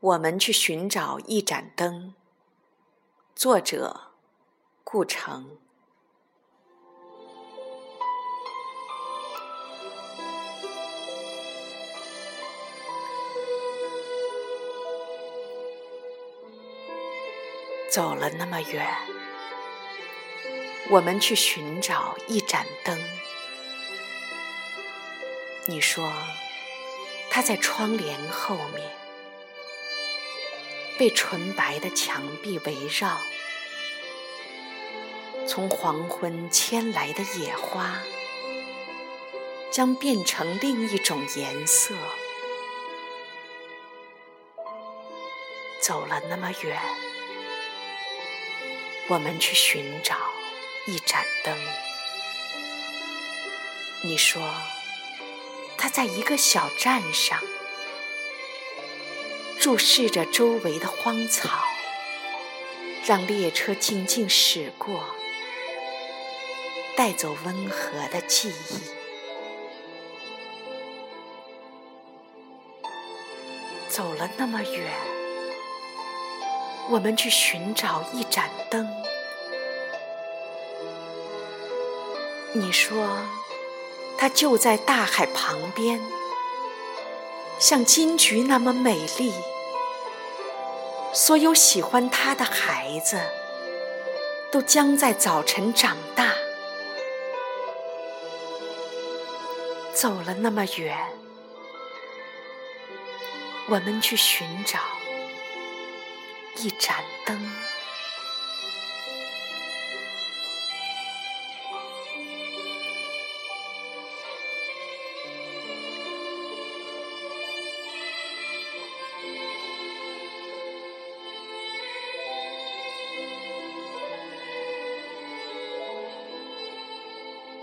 我们去寻找一盏灯。作者：顾城。走了那么远，我们去寻找一盏灯。你说，它在窗帘后面，被纯白的墙壁围绕。从黄昏牵来的野花，将变成另一种颜色。走了那么远。我们去寻找一盏灯。你说，它在一个小站上，注视着周围的荒草，让列车静静驶过，带走温和的记忆。走了那么远。我们去寻找一盏灯。你说，它就在大海旁边，像金菊那么美丽。所有喜欢他的孩子，都将在早晨长大。走了那么远，我们去寻找。一盏灯。